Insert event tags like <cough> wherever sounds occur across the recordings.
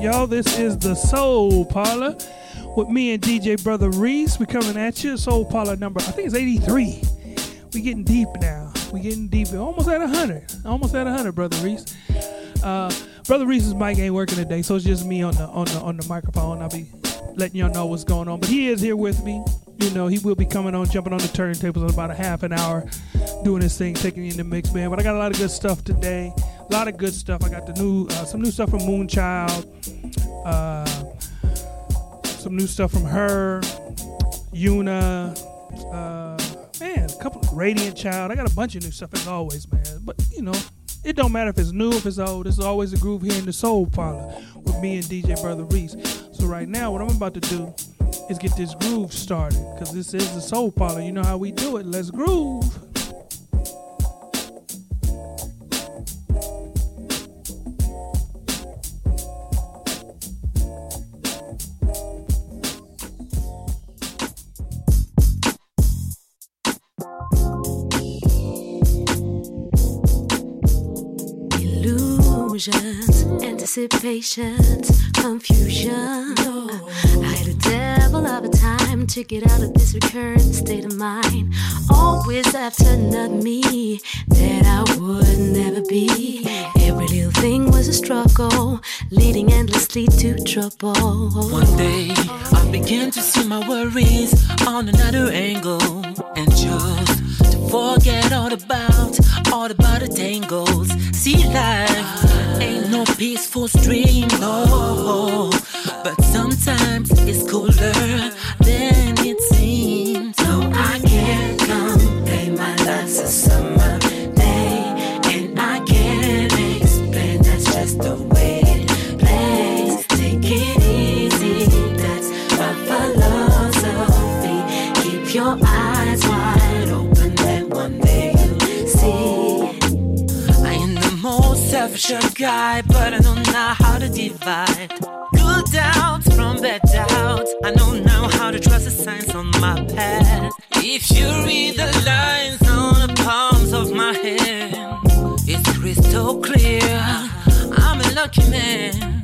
Y'all? This is the Soul Parlour with me and DJ Brotha Reese. We coming at you. Soul Parlour number, I think it's 83. We getting deep now. We getting deep. Almost at 100. Almost at 100, Brotha Reese. Uh, Brotha Reese's mic ain't working today, so it's just me on the on the on the microphone. I'll be letting y'all know what's going on. But he is here with me. You know, he will be coming on, jumping on the turntables in about a half an hour, doing his thing, taking you in the mix, man. But I got a lot of good stuff today. A lot of good stuff. I got the new, uh, some new stuff from Moonchild, uh, some new stuff from H.E.R., Yuna, uh, man, a couple of Radiant Child. I got a bunch of new stuff as always, man. But you know, it don't matter if it's new, if it's old. It's always a groove here in the Soul Parlour with me and DJ Brotha Reese. So right now, what I'm about to do is get this groove started because this is the Soul Parlour. You know how we do it. Let's groove. Illusions, anticipations, confusion. I had a devil of a time to get out of this recurrent state of mind. Always after not me that I would never be. Every little thing was a struggle, leading endlessly to trouble. One day I began to see my worries on another angle and chose to forget all about all about the tangles. See life ain't no peaceful stream, no. But sometimes it's cooler selfish of guy, but I don't know how to divide. Good doubts from bad doubts. I know now how to trust the signs on my path. If you read the lines on the palms of my hand, it's crystal clear. I'm a lucky man.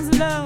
Love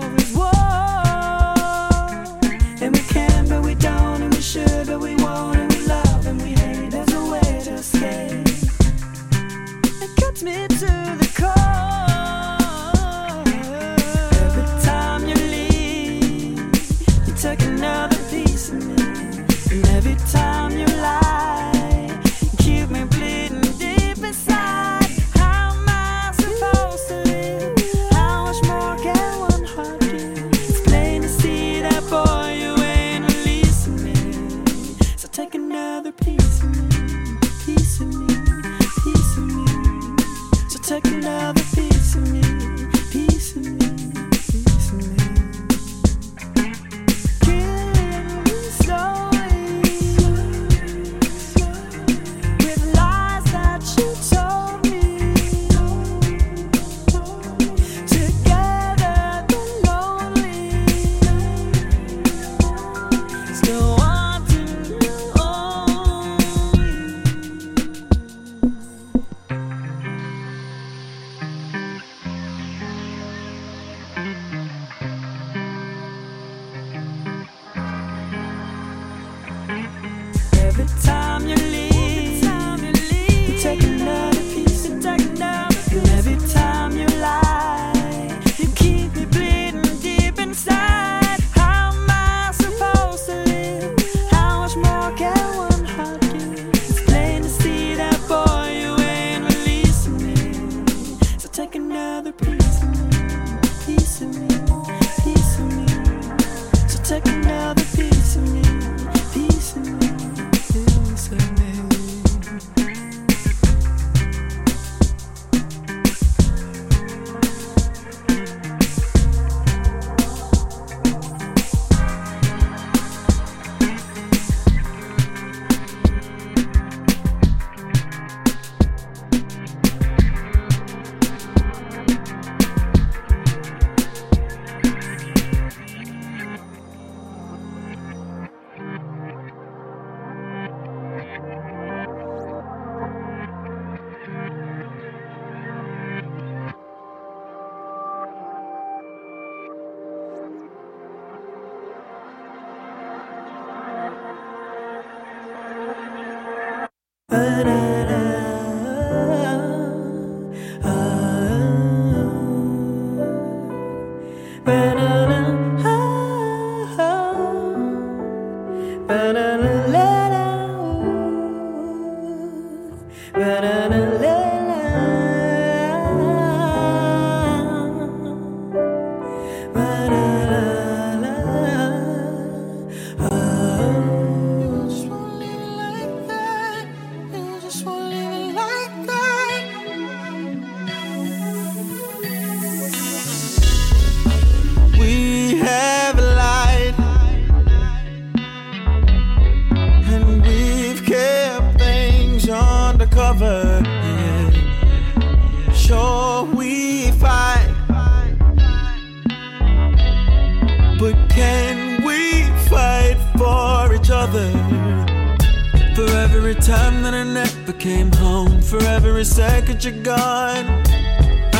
that I never came home. For every second you're gone,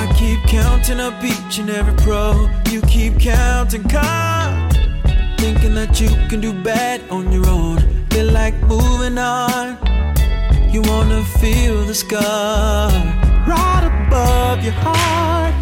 I keep counting up each and every pro. You keep counting cards, thinking that you can do bad on your own. Feel like moving on. You wanna feel the scar right above your heart.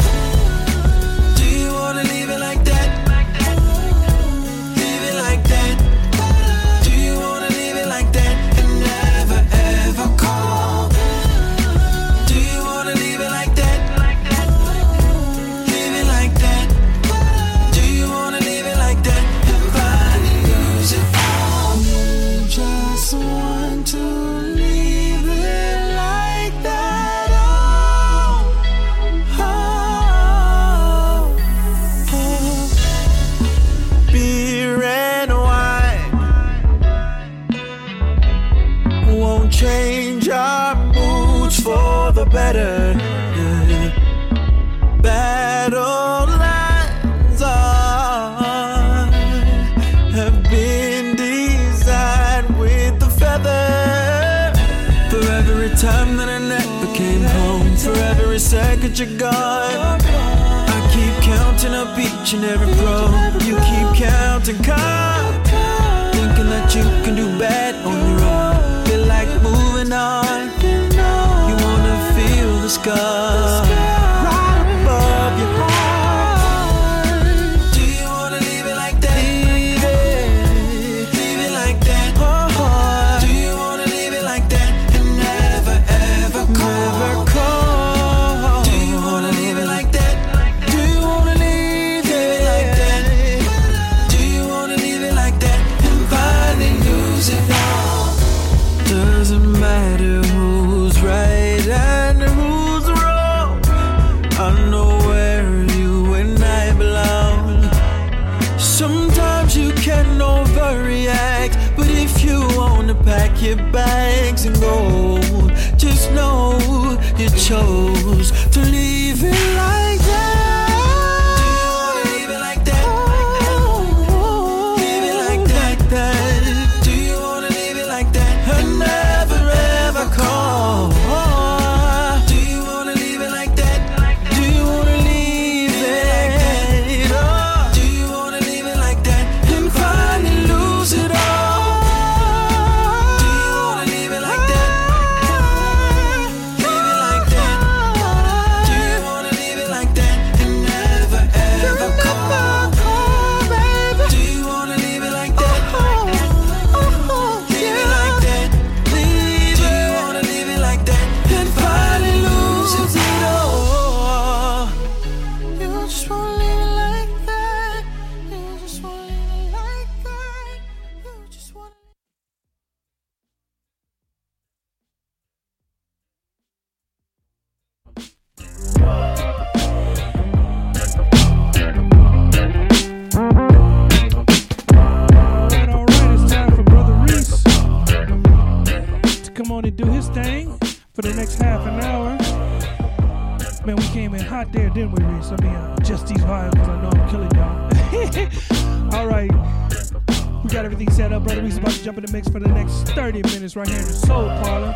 and every pro. You keep counting. cards. Uh, just these vibes, I know I'm killing y'all. <laughs> All right. We got everything set up, brother. We's about to jump in the mix for the next 30 minutes right here in the Soul Parlour.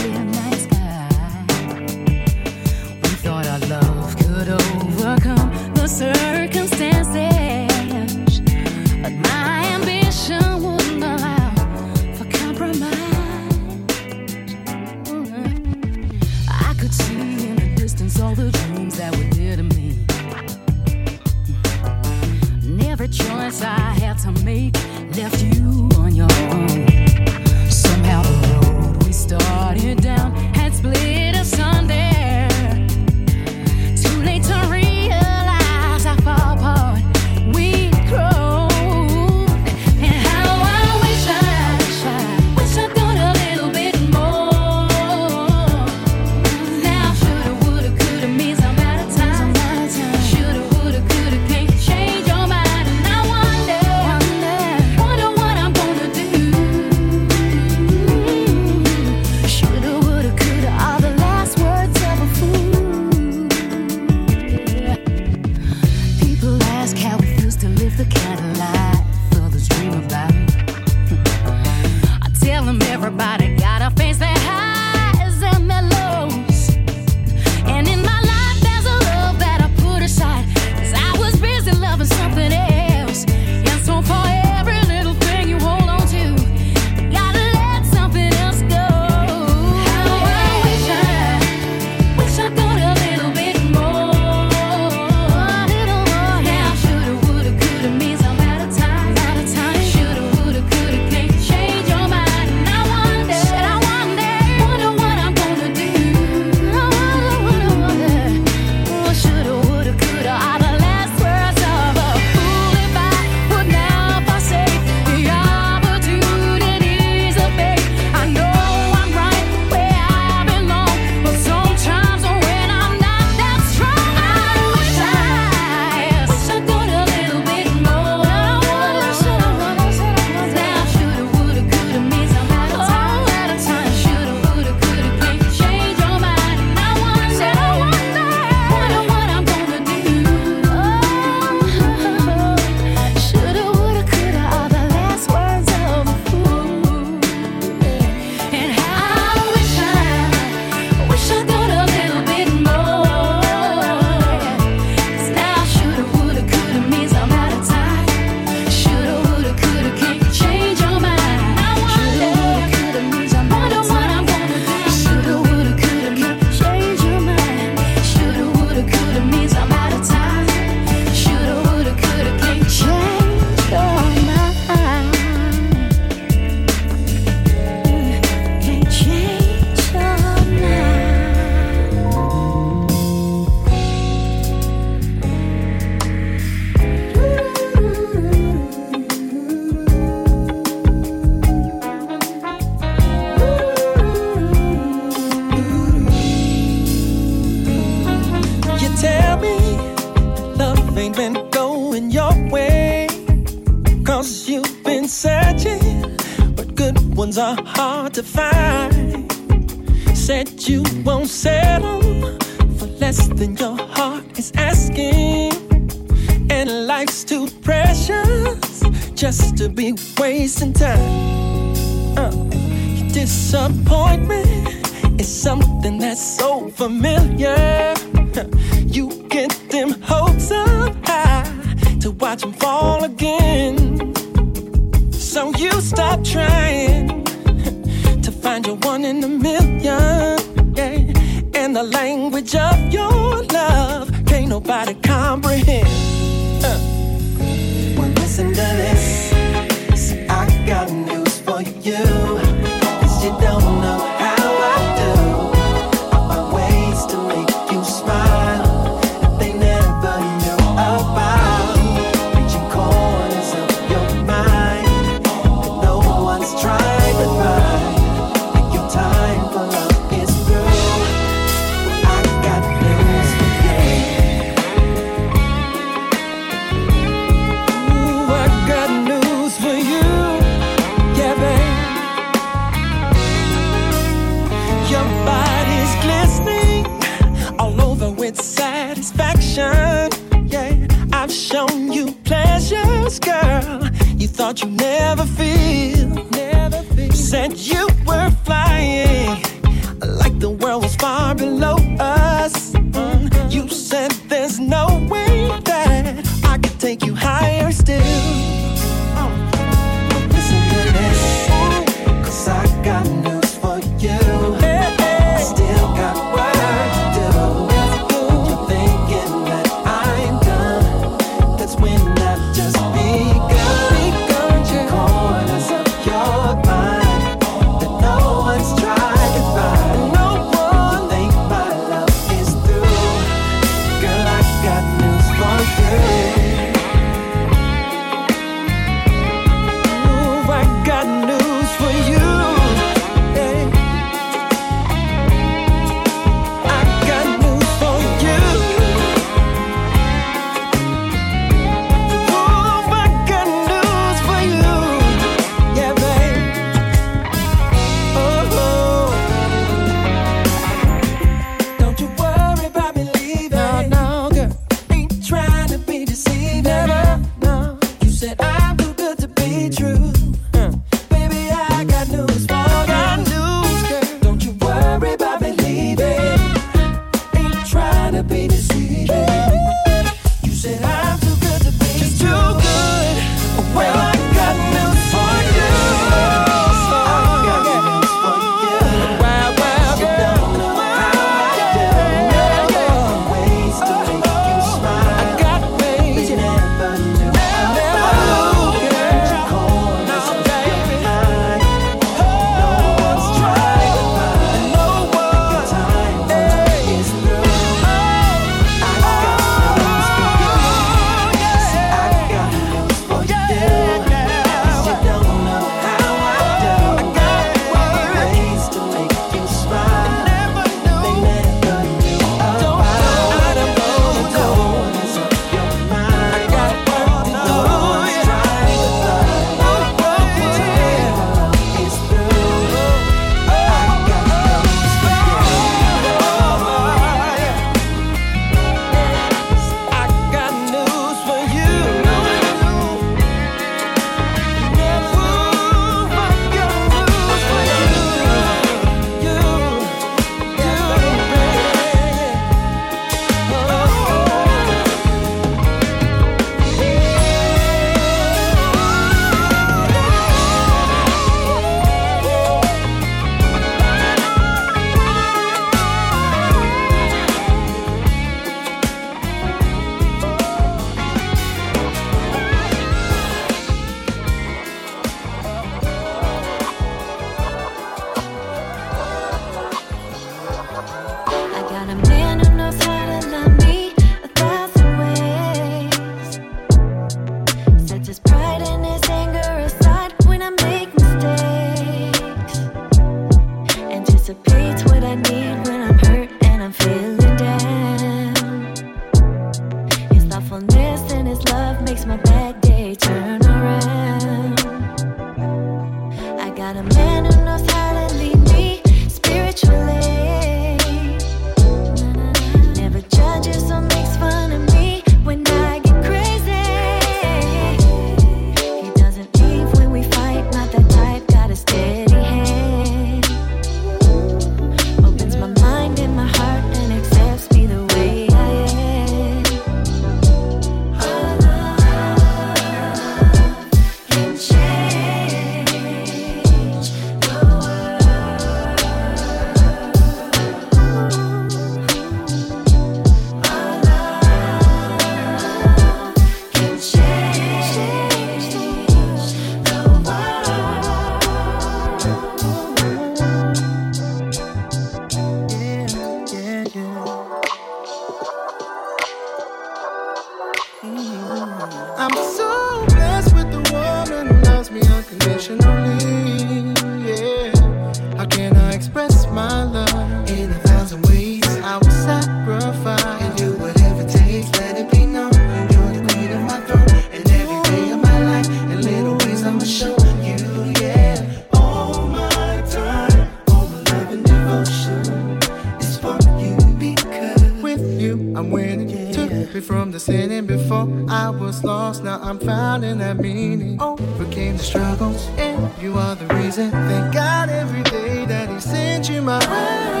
from the sinning before I was lost. Now I'm found in that meaning. Oh. Overcame the struggles, and you are the reason. Thank God every day that He sends you my way.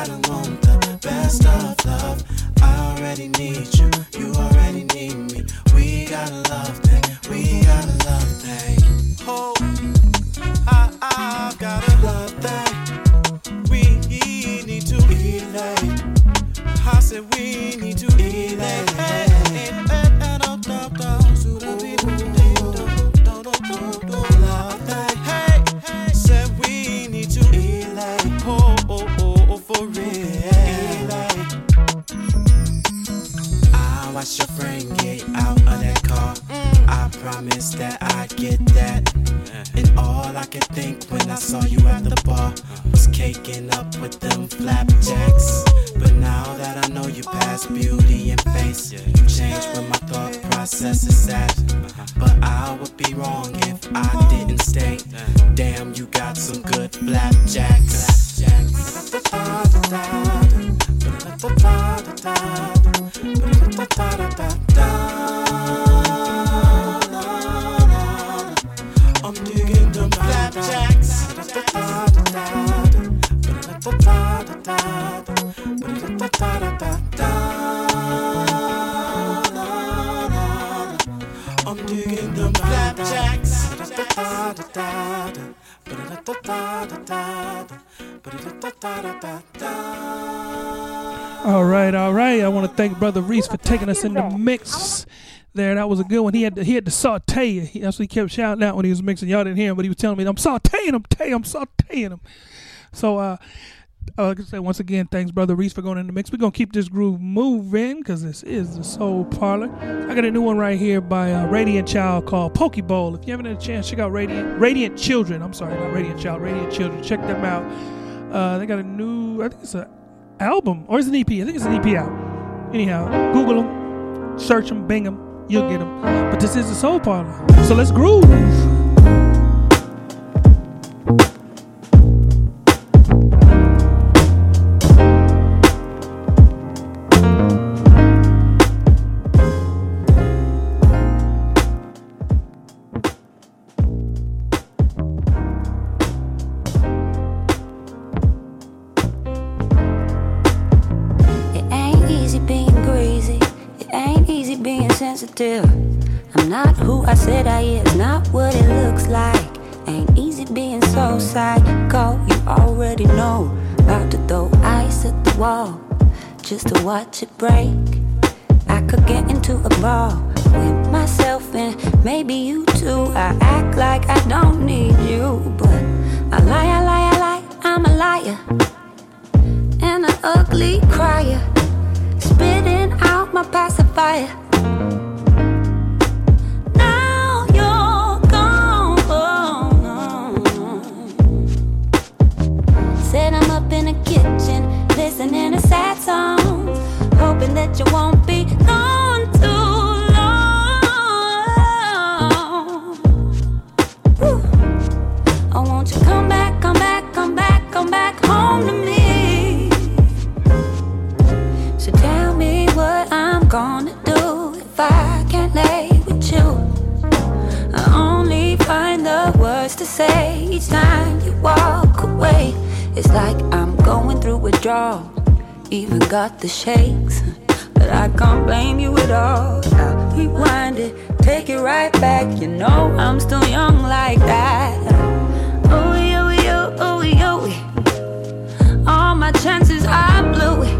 We gotta want the best of love. I already need you, us in the mix. There, that was a good one. He had to, he had to saute. He, that's what he kept shouting out when he was mixing. Y'all didn't hear him, but he was telling me, "I'm sauteing him, tay, I'm sauteing him." So, uh, uh, like I say, once again, thanks, Brotha Reese, for going in the mix. We're gonna keep this groove moving because this is the Soul Parlour. I got a new one right here by uh, Radiant Child called Pokeball. If you haven't had a chance, check out Radiant Radiant Children. I'm sorry, not Radiant Child, Radiant Children. Check them out. Uh, they got a new, I think it's an album or it's an EP. I think it's an EP out. Anyhow, Google them, search them, bing them, you'll get them. But this is the Soul Parlour, so let's groove. Just to watch it break. I could get into a bar with myself and maybe you too. I act like I don't need you, but I lie, I lie, I lie. I'm a liar and an ugly crier, spitting out my pacifier. hoping that you won't be gone too long. Oh, won't you come back, come back, come back, come back home to me? So tell me what I'm gonna do if I can't lay with you. I only find the words to say each time you walk away. It's like I'm going through withdrawal even got the shakes. But I can't blame you at all. I'll rewind it, take it right back. You know I'm still young like that. Oh, yo, yo, oh, yo. All my chances I blew it.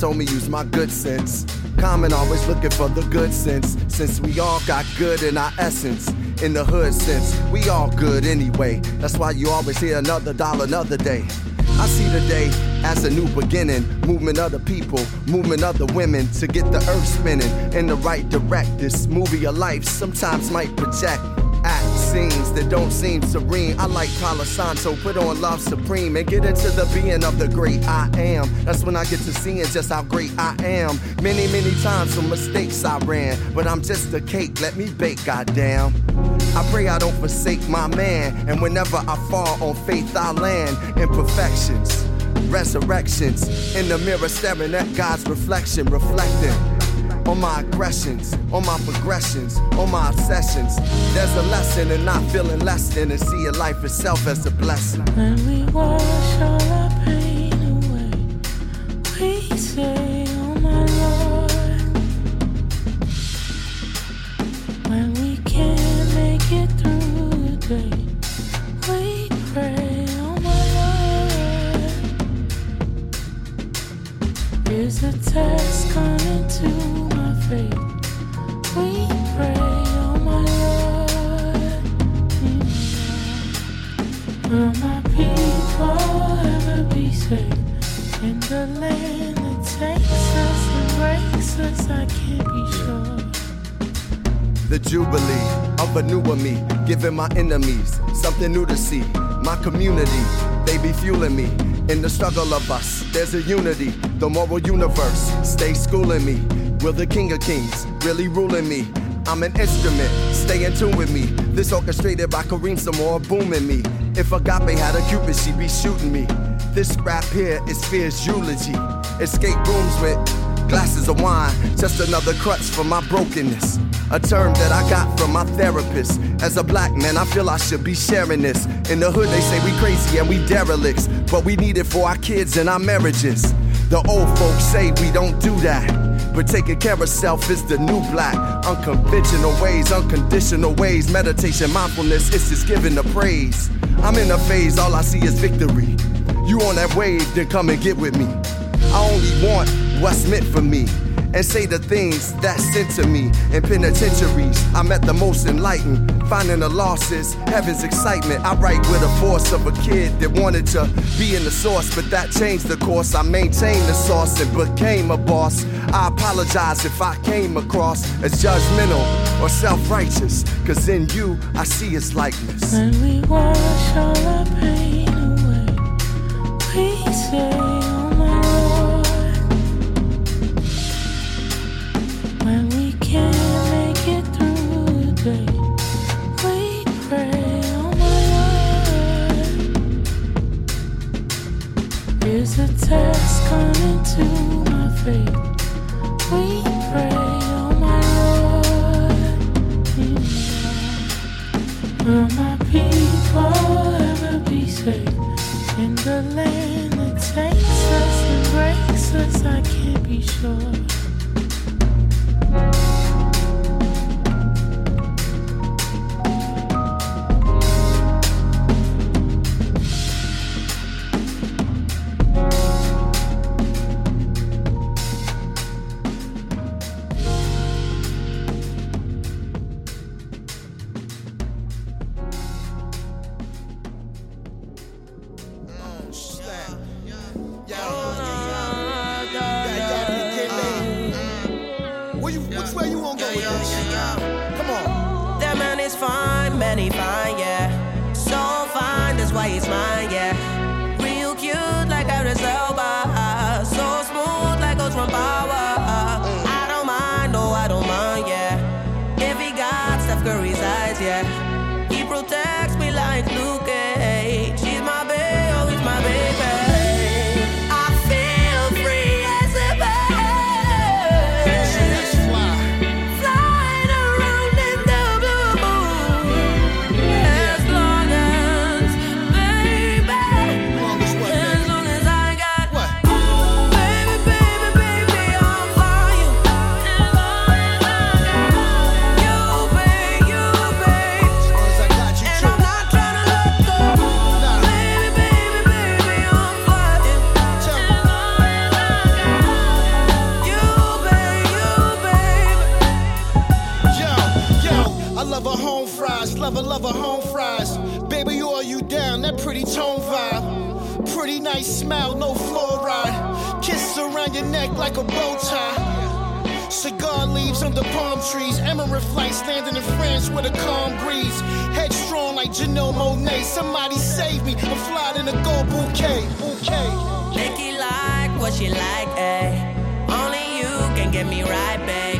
Told me use my good sense. Common always looking for the good sense. Since we all got good in our essence. In the hood sense, we all good anyway. That's why you always hear another dollar, another day. I see the day as a new beginning. Movement of the people, movement of the women to get the earth spinning in the right direct. This movie of life sometimes might project act scenes that don't seem serene. I like Palo Santo, put on love supreme and get into the being of the great I am. That's when I get to seeing just how great I am. Many, many times for mistakes I ran, but I'm just a cake, let me bake, goddamn. I pray I don't forsake my man, and whenever I fall on faith, I land imperfections, resurrections. In the mirror, staring at God's reflection, reflecting on my aggressions, on my progressions, on my obsessions. There's a lesson in not feeling less than and seeing life itself as a blessing. When we wash all our pain away, we say, I can't be sure. The jubilee of a newer me, giving my enemies something new to see. My community, they be fueling me. In the struggle of us, there's a unity. The moral universe, stay schooling me. Will the king of kings really ruling me? I'm an instrument, stay in tune with me. This orchestrated by Kareem Samora booming me. If Agape had a cupid, she'd be shooting me. This rap here is fierce eulogy. Escape rooms with glasses of wine, just another crutch for my brokenness. A term that I got from my therapist. As a black man, I feel I should be sharing this. In the hood, they say we crazy and we derelicts, but we need it for our kids and our marriages. The old folks say we don't do that. But taking care of self is the new black. Unconventional ways, unconditional ways. Meditation, mindfulness, it's just giving the praise. I'm in a phase, all I see is victory. You on that wave, then come and get with me. I only want what's meant for me. And say the things that sent to me in penitentiaries. I'm at the most enlightened, finding the losses, heaven's excitement. I write with the force of a kid that wanted to be in the source, but that changed the course. I maintained the source and became a boss. I apologize if I came across as judgmental or self righteous, cause in you I see his likeness. When we wash all our pain away, we say, Here's a test coming to my faith. We pray, Oh my Lord. Will my people ever be safe in the land that takes us and breaks us? I can't be sure. Go with this? Come on. That man is fine, man, he fine, yeah. So fine, that's why he's mine, yeah. Nice smile, no fluoride. Kisses around your neck like a bow tie. Cigar leaves under palm trees. Emirate flights landing in France with a calm breeze. Headstrong like Janelle Monáe. Somebody save me. I'm flying in a gold bouquet. Bouquet. Nikki like what she like, eh? Only you can get me right, babe.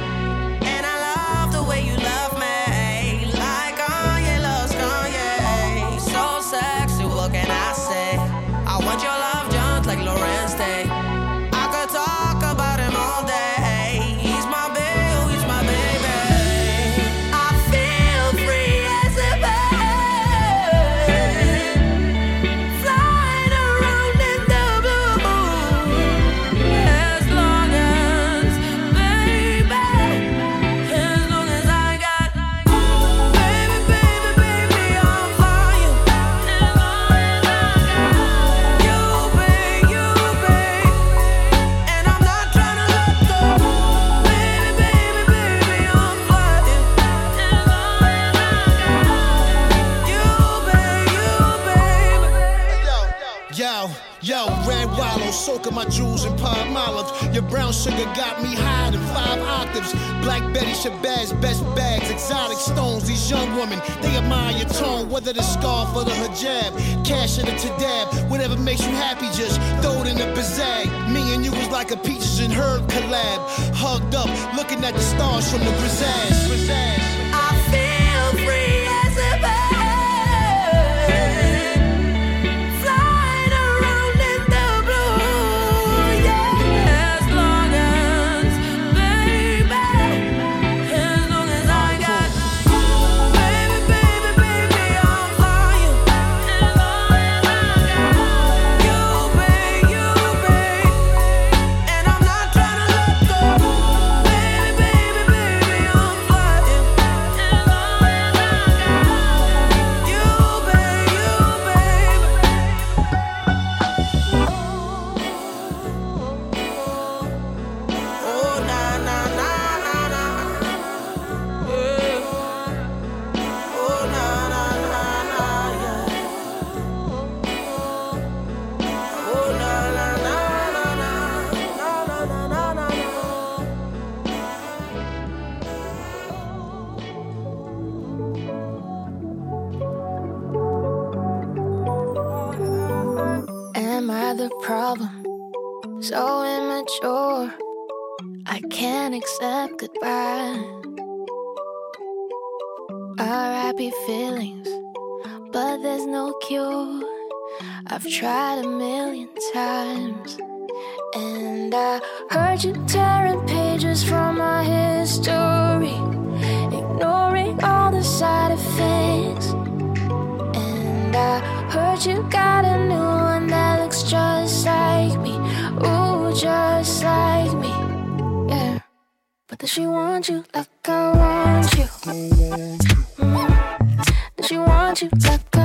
Your brown sugar got me high in five octaves. Black Betty Shabazz, best bags, exotic stones. These young women, they admire your tone, whether the scarf or the hijab. Cash it to dab, whatever makes you happy, just throw it in the bazag. Me and you was like a peaches and herb collab. Hugged up, looking at the stars from the brazzage. problem. So immature, I can't accept goodbye. Our happy feelings, but there's no cure. I've tried a million times, and I heard you tearing pages from my history, ignoring all the side effects. And I heard you got a new one that just like me, ooh, just like me, yeah. But does she want you like I want you? Mm. Does she want you like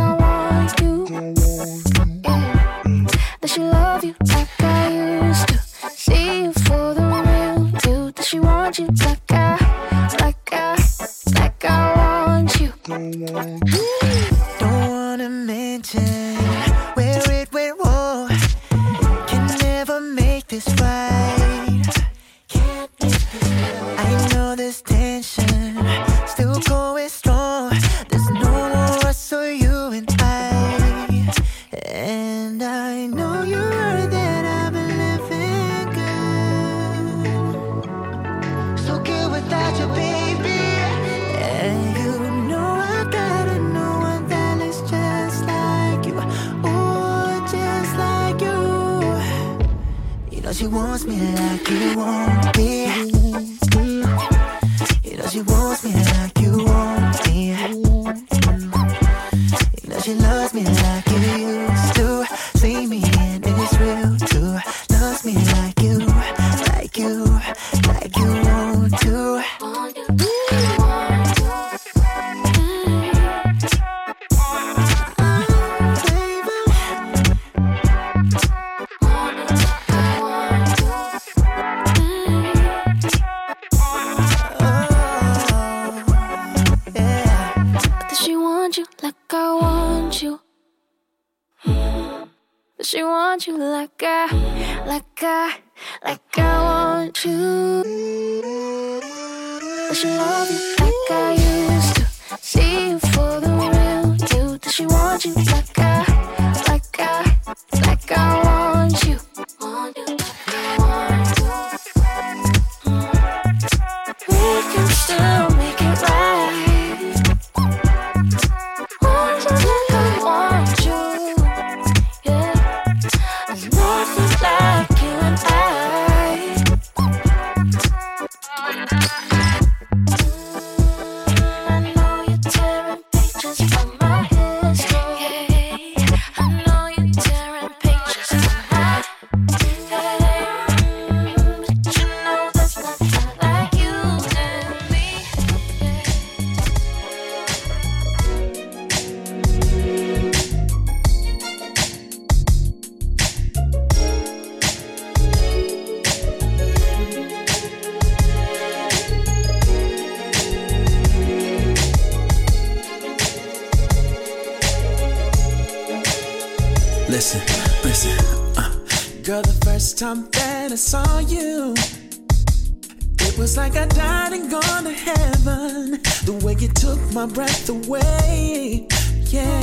The way you took my breath away. Yeah,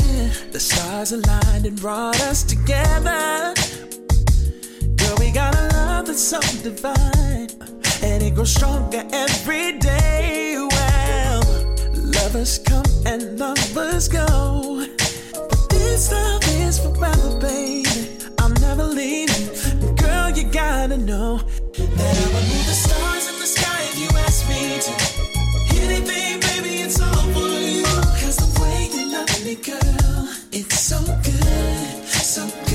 the stars aligned and brought us together. Girl, we got a love that's so divine, and it grows stronger every day. Well, lovers come and lovers go, but this love is forever, baby. I'm never leaving. Girl, you gotta know that I would move the stars in the sky if you asked me to. girl, it's so good, so good.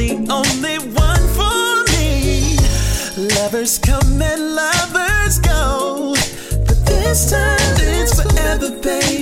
the only one for me. Lovers come and lovers go, but this time it's forever, babe.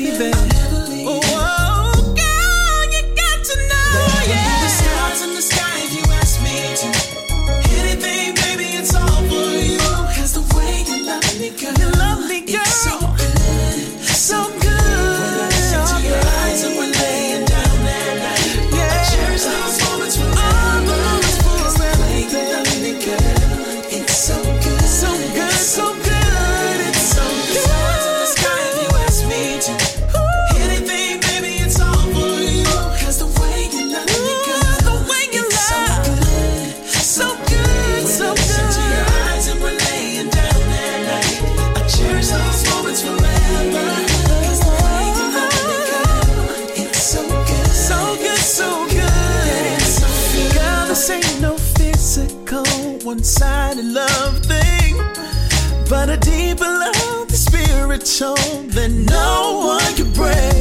show that no one can break.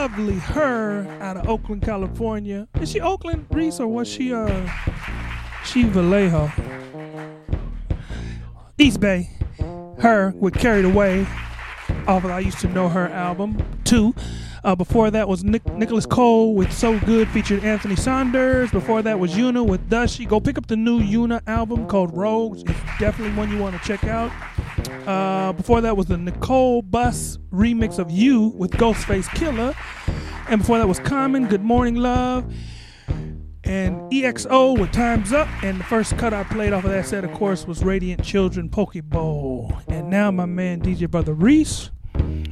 Lovely H.E.R. out of Oakland, California. Is she Oakland, Reese, or was she uh she Vallejo? East Bay. H.E.R. with Carried Away off of I Used to Know Her album. too. Uh, before that was Nick, Nicholas Cole with So Good featured Anthony Saunders. Before that was Yuna with Dusty. Go pick up the new Yuna album called Rouge. It's definitely one you want to check out. Uh, before that was the Nicole Bus remix of You with Ghostface Killah. And before that was Common, Good Morning Love. And EXO with Time's Up. And the first cut I played off of that set, of course, was Radiant Children Pokeball. And now my man DJ Brotha Reese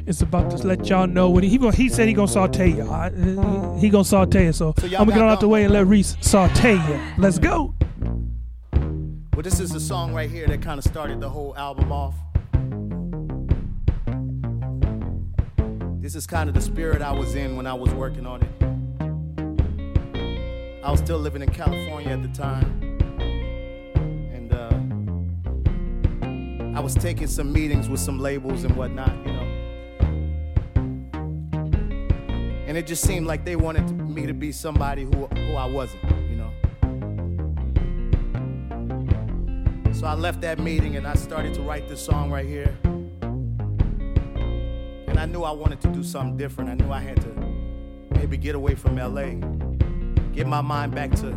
is about to let y'all know what he he, he said he gonna saute uh, he gonna saute you. So, y'all I'm gonna get on out the way and let Reese saute you. Let's go. Well, this is the song right here that kind of started the whole album off. This is kind of the spirit I was in when I was working on it. I was still living in California at the time. And uh, I was taking some meetings with some labels and whatnot, you know. And it just seemed like they wanted me to be somebody who, who I wasn't, So I left that meeting and I started to write this song right here. And I knew I wanted to do something different. I knew I had to maybe get away from LA, get my mind back to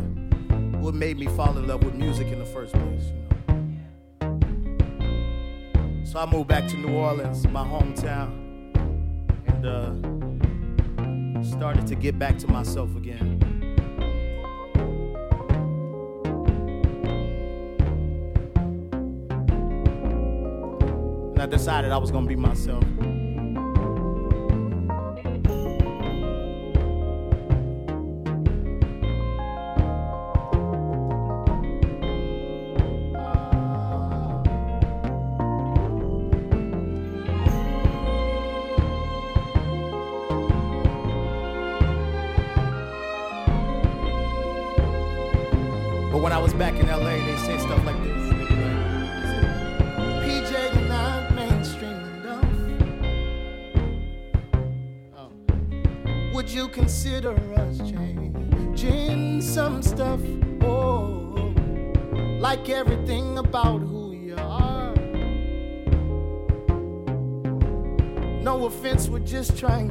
what made me fall in love with music in the first place. You know? So I moved back to New Orleans, my hometown, and uh, started to get back to myself again. I decided I was gonna be myself.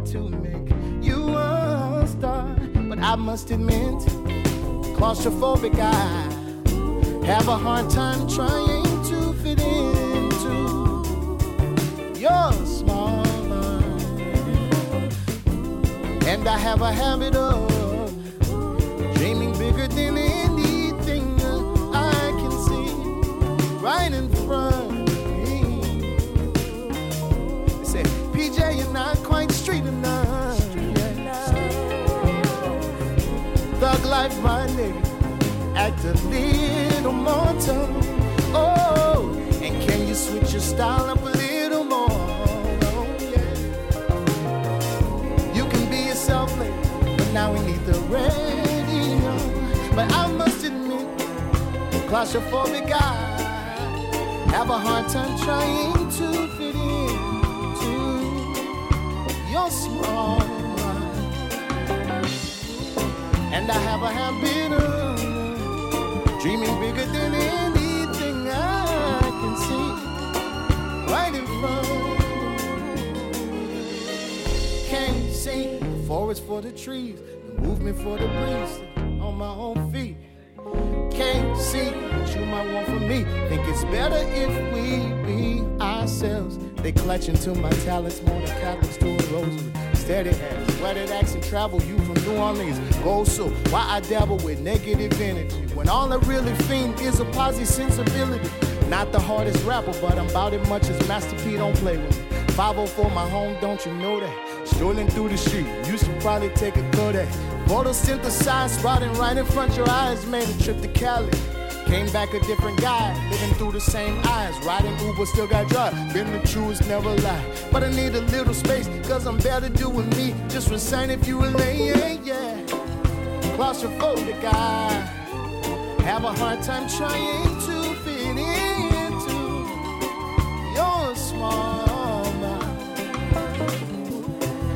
To make you a star. But I must admit, claustrophobic I have a hard time trying to fit into your small mind. And I have a habit of dreaming bigger than anything I can see right in front not quite street enough. Thug life, my nigga, act a little more tough. Oh, and can you switch your style up a little more? Oh, yeah. You can be yourself later, but now we need the radio. But I must admit, claustrophobic I have a hard time trying to fit And I have a habit of dreaming bigger than anything I can see right in front. Can't see the forest for the trees, the movement for the breeze on my own feet. Can't see might want me. Think it's better if we be ourselves. They clutching to my talents more than Catholics to a rosary. Steady hands, weathered accent travel you from New Orleans. Go so, why I dabble with negative energy when all I really fiend is a positive sensibility. Not the hardest rapper, but I'm about as much as Master P don't play with me. 504 my home, don't you know that? Strolling through the street, you should probably take a Kodak. Photosynthesized, sprouting right in front your eyes, made a trip to Cali. Came back a different guy, living through the same eyes. Riding Uber, still got drugs. Been the truest, never lie. But I need a little space, cause I'm better doing me. Just resign if you relate, yeah, yeah. Claustrophobic guy. Have a hard time trying to fit into your small mind.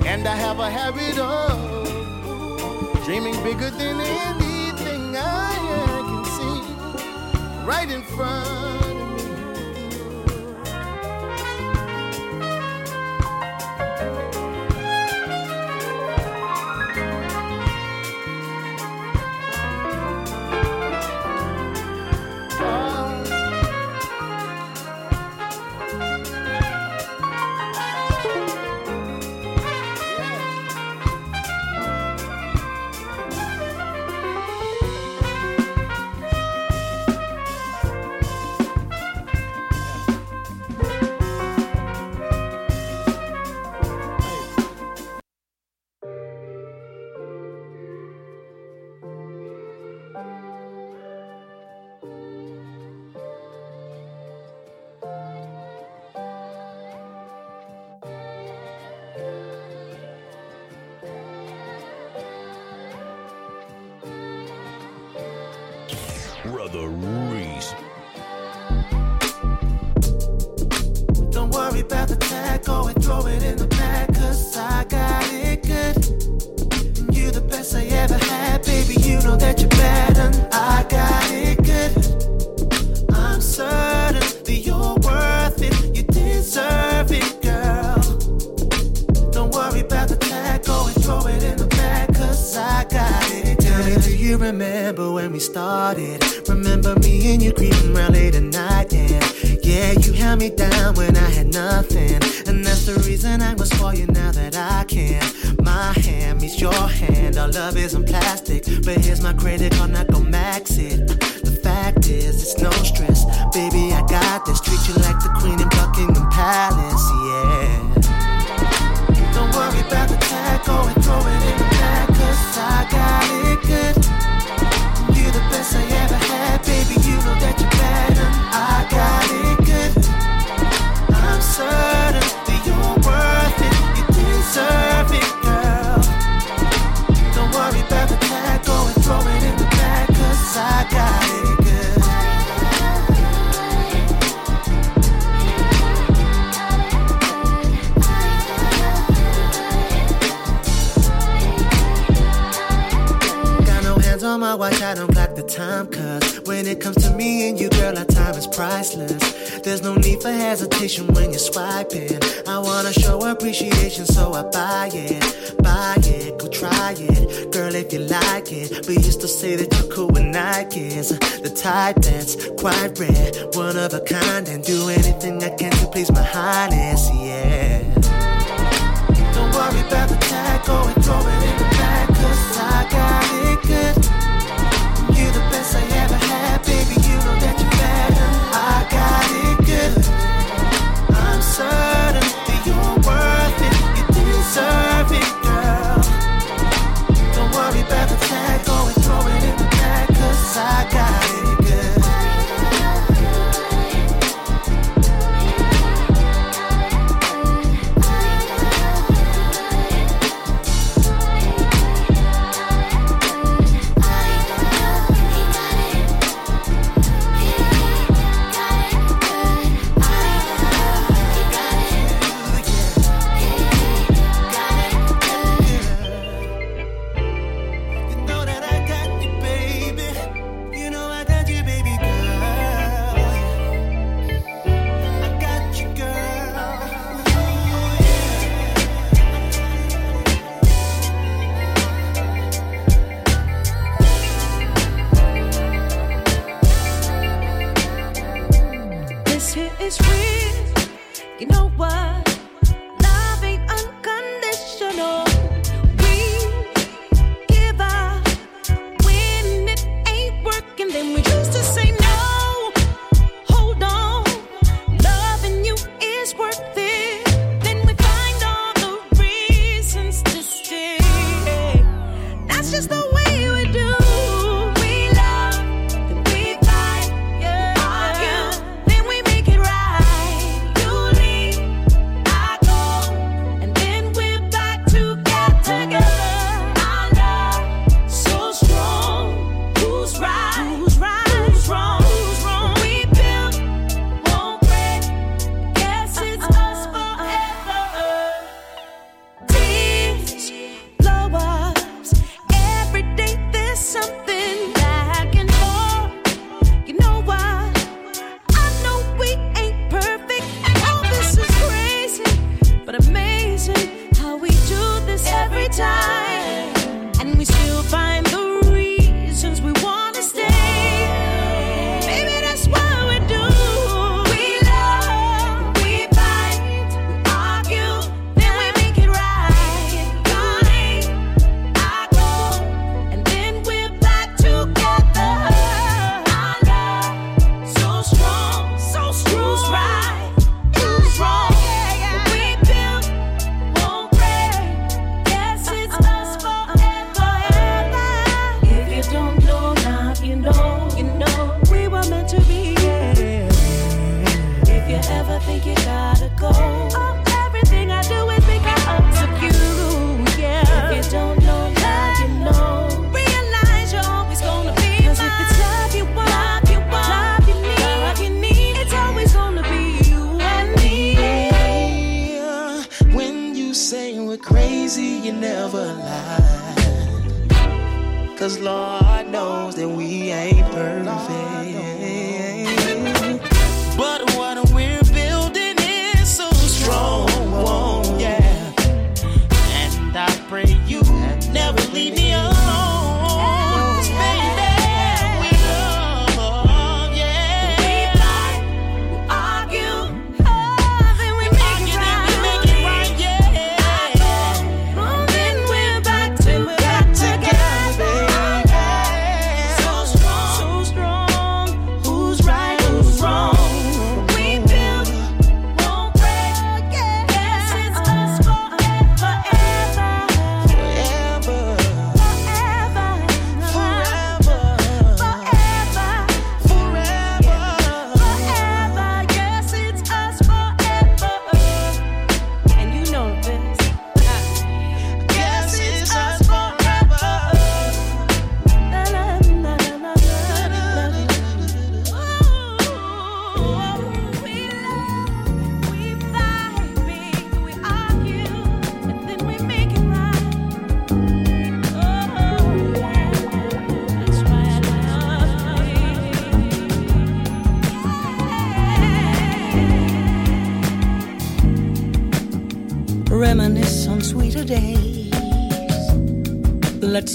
And I have a habit of dreaming bigger than any. right in front. used to say that you're cool with Nikes. The type that's quite rare, one of a kind, and do anything I can to please my highness, yeah. Don't worry about the tag, go and throw it in the bag, cause I got it good.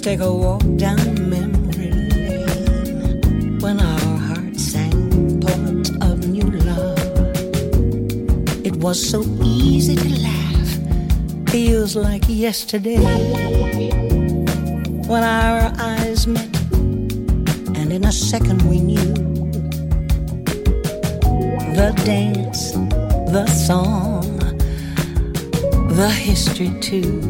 Take a walk down memory lane when our hearts sang poems of new love. It was so easy to laugh, feels like yesterday when our eyes met, and in a second we knew the dance, the song, the history too.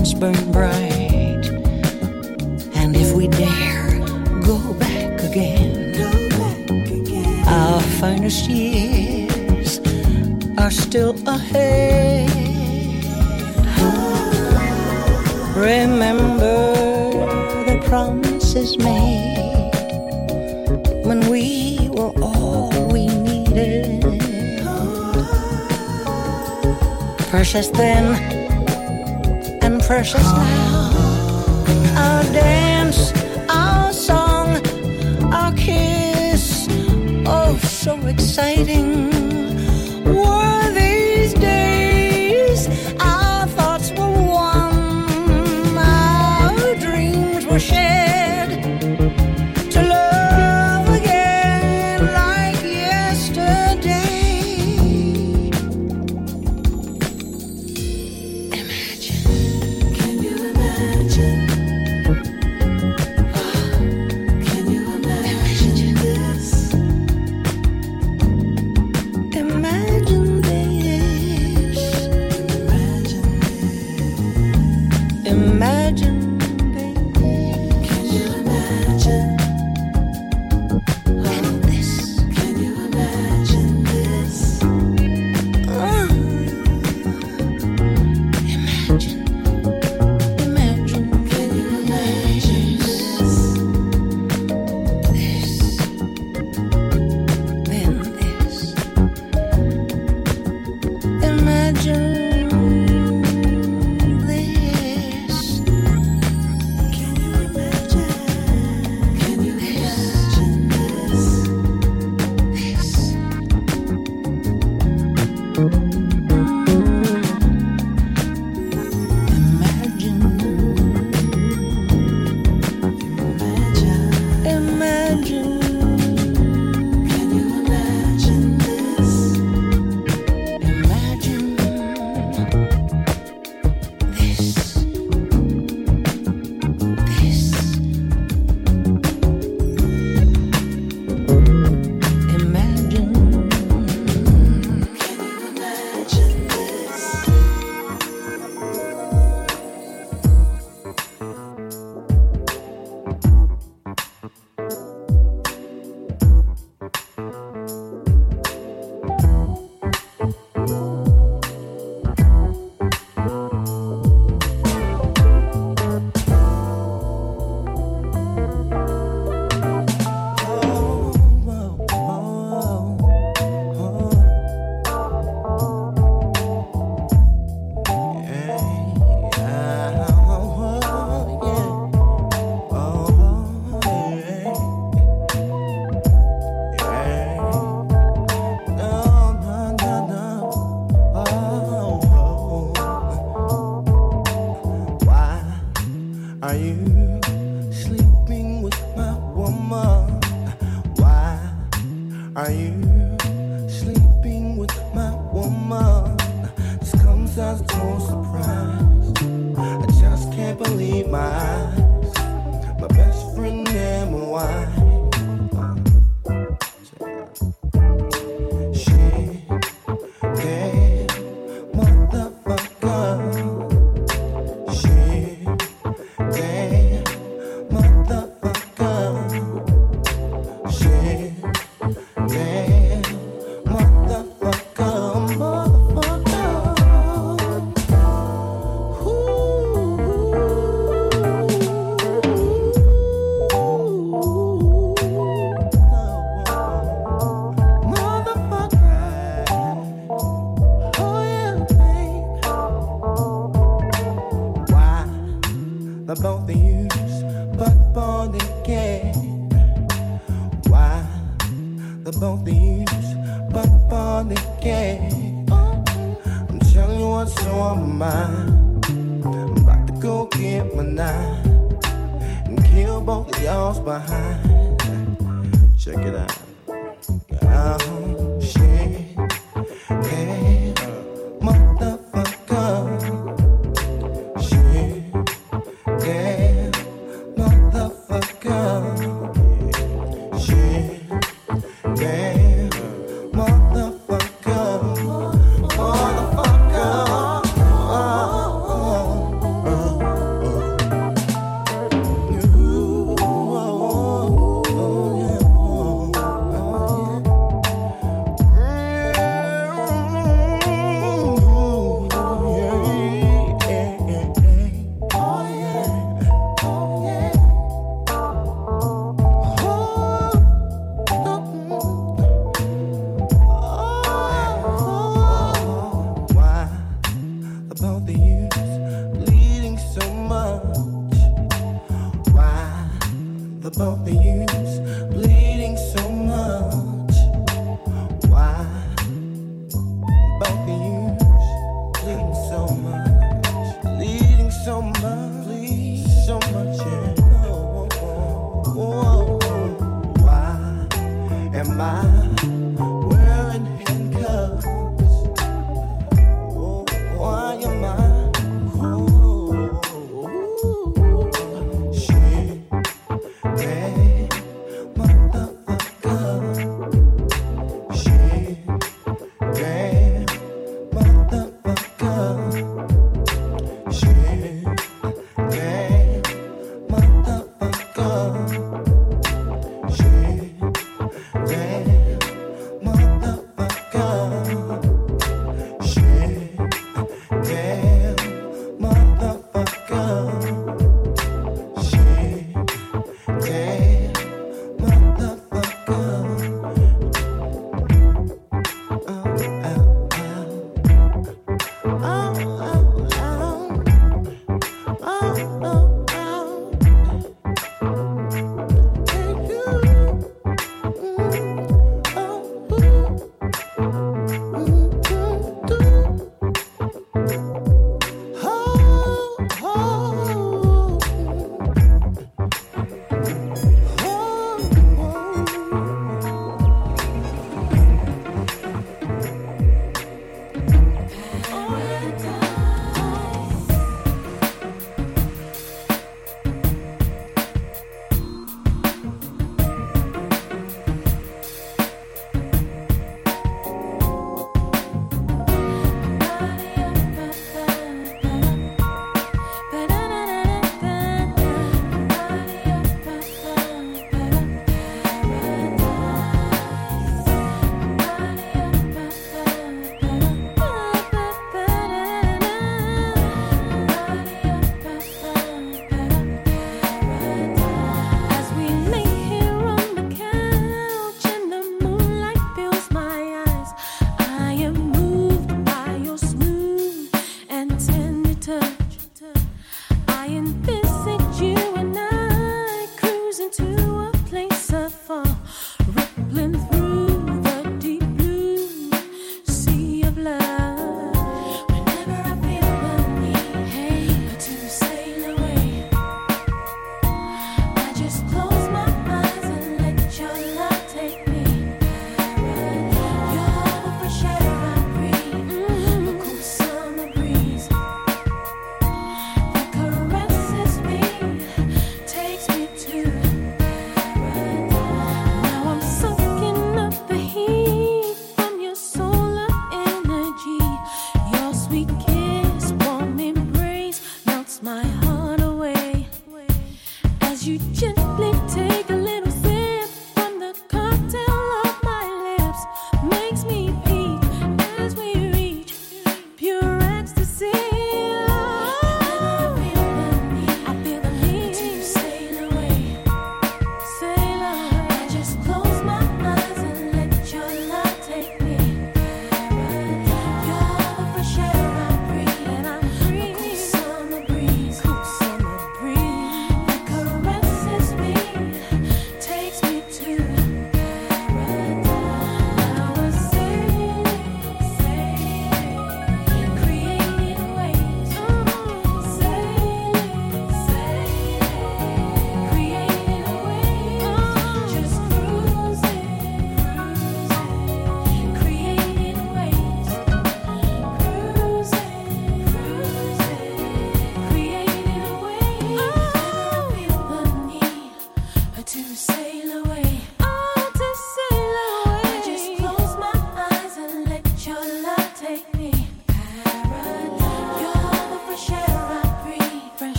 burn bright. And if we dare go back again, go back again. our finest years are still ahead. Remember the promises made when we were all we needed. Precious then precious now. Our dance, our song, our kiss. Oh, so exciting.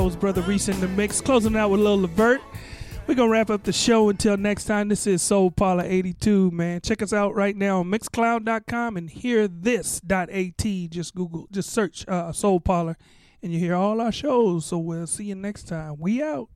That was Brotha Reese in the mix. Closing out with Lil Levert. We're going to wrap up the show until next time. This is Soul Parlour 82, man. Check us out right now on mixcloud.com and hearthis.at Just Google, just search uh, Soul Parlour, and you hear all our shows. So we'll see you next time. We out.